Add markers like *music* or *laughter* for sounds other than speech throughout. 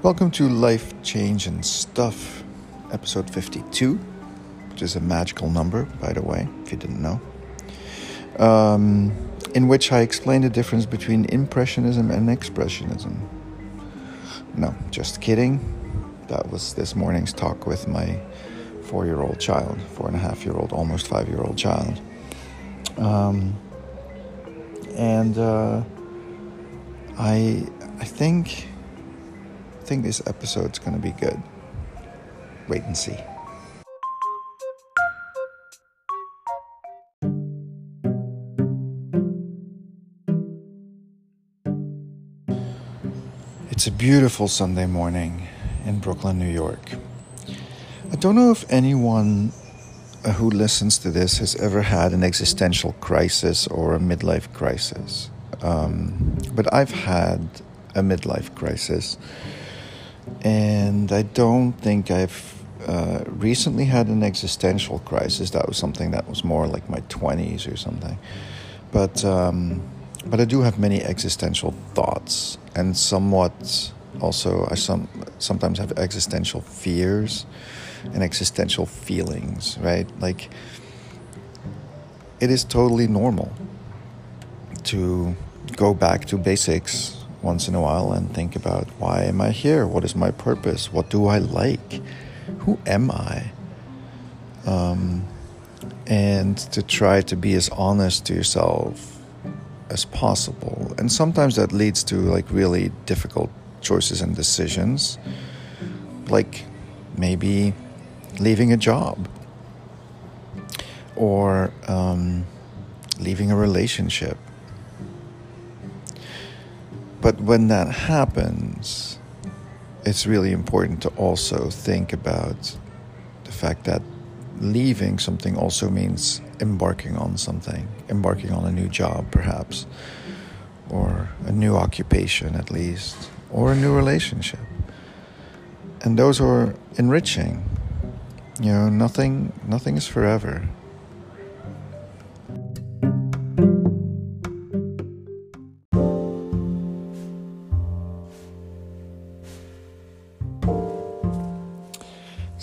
Welcome to Life Change and Stuff, episode 52, which is a magical number, by the way, if you didn't know. Um, in which I explain the difference between Impressionism and Expressionism. No, just kidding. That was this morning's talk with my four year old child, four and a half year old, almost five year old child. Um, and uh, I, I think, think this episode's going to be good. Wait and see. It's a beautiful Sunday morning in Brooklyn, New York. I don't know if anyone who listens to this has ever had an existential crisis or a midlife crisis. Um, but I've had a midlife crisis, and I don't think I've uh, recently had an existential crisis. That was something that was more like my 20s or something. But, um, but I do have many existential thoughts, and somewhat also, I some, sometimes have existential fears and existential feelings, right? Like, it is totally normal to go back to basics once in a while and think about why am I here? What is my purpose? What do I like? Who am I? Um, and to try to be as honest to yourself as possible. And sometimes that leads to like really difficult choices and decisions, like maybe leaving a job or um, leaving a relationship. But when that happens, it's really important to also think about the fact that leaving something also means embarking on something, embarking on a new job, perhaps, or a new occupation at least, or a new relationship. And those are enriching. You know, nothing nothing is forever.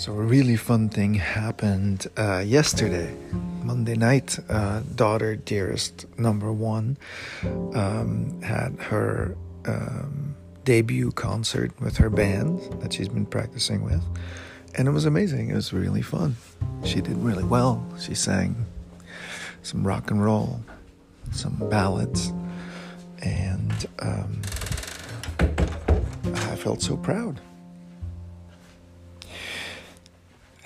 So a really fun thing happened uh, yesterday, Monday night. Uh, daughter, dearest number one, um, had her um, debut concert with her band that she's been practicing with, and it was amazing. It was really fun. She did really well. She sang some rock and roll, some ballads, and um, I felt so proud.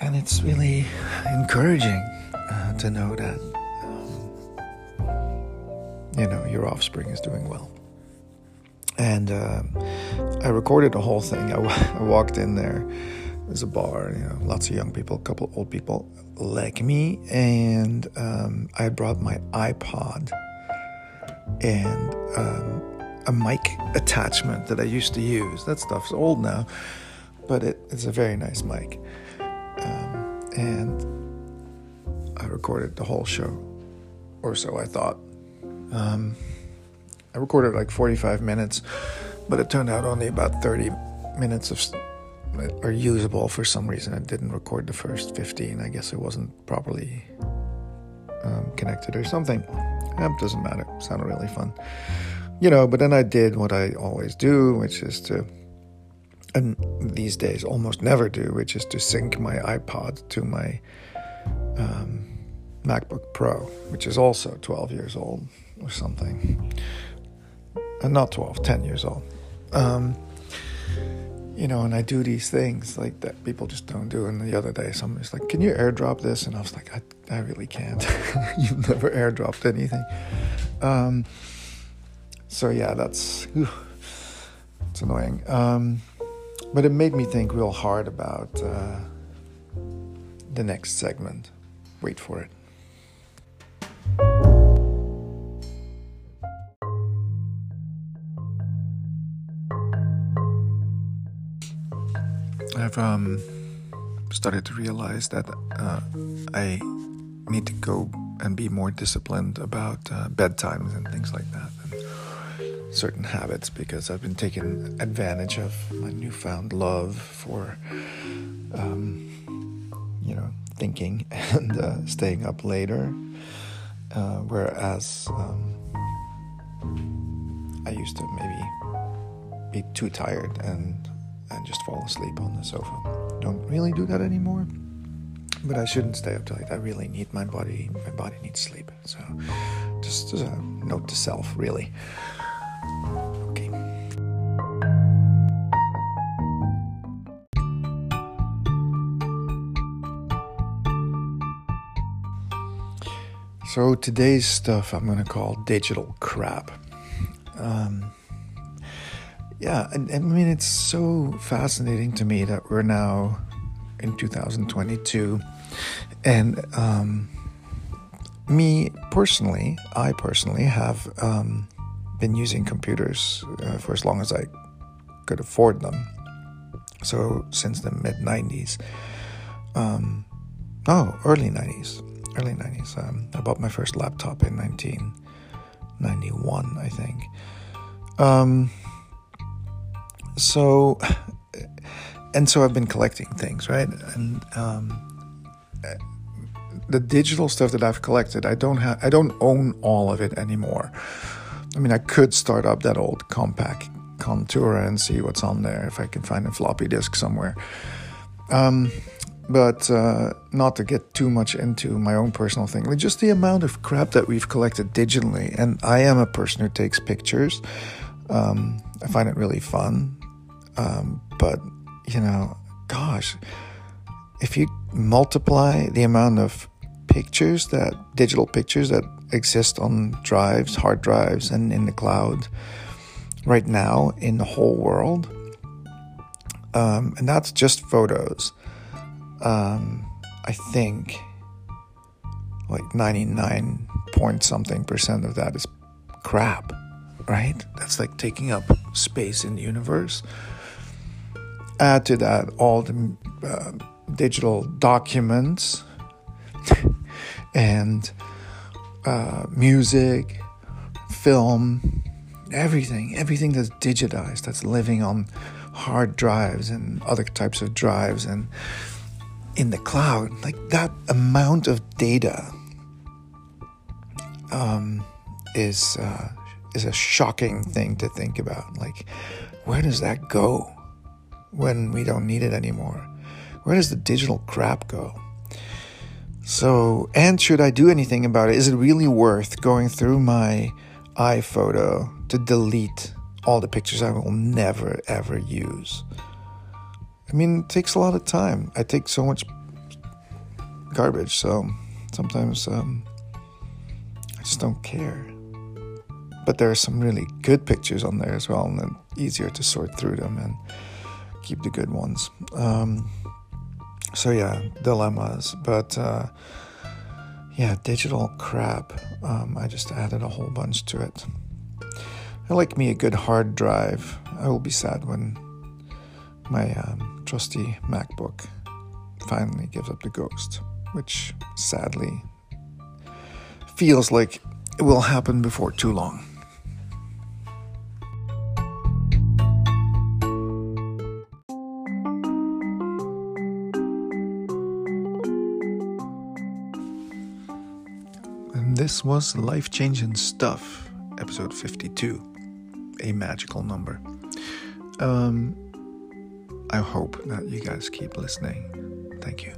And it's really encouraging uh, to know that, um, you know, your offspring is doing well. And uh, I recorded the whole thing. *laughs* I, w- I walked in there. There's a bar, you know, lots of young people, a couple old people like me, and um, I brought my iPod and um, a mic attachment that I used to use. That stuff's old now, but it, it's a very nice mic. And I recorded the whole show, or so I thought. Um, I recorded like 45 minutes, but it turned out only about 30 minutes of are usable for some reason. I didn't record the first 15. I guess it wasn't properly um, connected or something. It doesn't matter. It sounded really fun. You know, but then I did what I always do, which is to and these days almost never do, which is to sync my iPod to my um, MacBook Pro, which is also 12 years old or something. And not 12, 10 years old. Um, you know, and I do these things like that people just don't do. And the other day, somebody's like, "Can you airdrop this?" And I was like, "I, I really can't. *laughs* You've never airdropped anything." Um, so yeah, that's it's annoying. Um, but it made me think real hard about uh, the next segment. Wait for it. I've um, started to realize that uh, I need to go and be more disciplined about uh, bedtimes and things like that. And certain habits because I've been taking advantage of my newfound love for, um, you know, thinking *laughs* and uh, staying up later. Uh, whereas um, I used to maybe be too tired and and just fall asleep on the sofa. Don't really do that anymore. But I shouldn't stay up till late. I really need my body. My body needs sleep. So, just a note to self, really. So today's stuff I'm gonna call digital crap. Um, yeah, I, I mean it's so fascinating to me that we're now in 2022, and um, me personally, I personally have um, been using computers uh, for as long as I could afford them. So since the mid 90s, um, oh, early 90s, early 90s. Um, I bought my first laptop in 1991, I think. Um, so, *sighs* and so I've been collecting things, right? And um, the digital stuff that I've collected, I don't have, I don't own all of it anymore. I mean, I could start up that old Compaq Contura and see what's on there if I can find a floppy disk somewhere. Um, but uh, not to get too much into my own personal thing, like just the amount of crap that we've collected digitally. And I am a person who takes pictures. Um, I find it really fun. Um, but, you know, gosh, if you multiply the amount of pictures that digital pictures that exist on drives, hard drives, and in the cloud right now in the whole world, um, and that's just photos. Um, I think like 99 point something percent of that is crap, right? That's like taking up space in the universe. Add to that all the uh, digital documents *laughs* and uh, music, film, everything, everything that's digitized, that's living on hard drives and other types of drives and in the cloud, like that amount of data um, is uh, is a shocking thing to think about. Like, where does that go when we don't need it anymore? Where does the digital crap go? So, and should I do anything about it? Is it really worth going through my iPhoto to delete all the pictures I will never ever use? I mean, it takes a lot of time. I take so much garbage, so sometimes um, I just don't care. But there are some really good pictures on there as well, and then easier to sort through them and keep the good ones. Um, so yeah, dilemmas, but uh, yeah, digital crap. Um, I just added a whole bunch to it. I like me a good hard drive. I will be sad when my um, trusty MacBook finally gives up the ghost, which sadly feels like it will happen before too long. And this was Life Change and Stuff, episode 52, a magical number. Um, I hope that you guys keep listening. Thank you.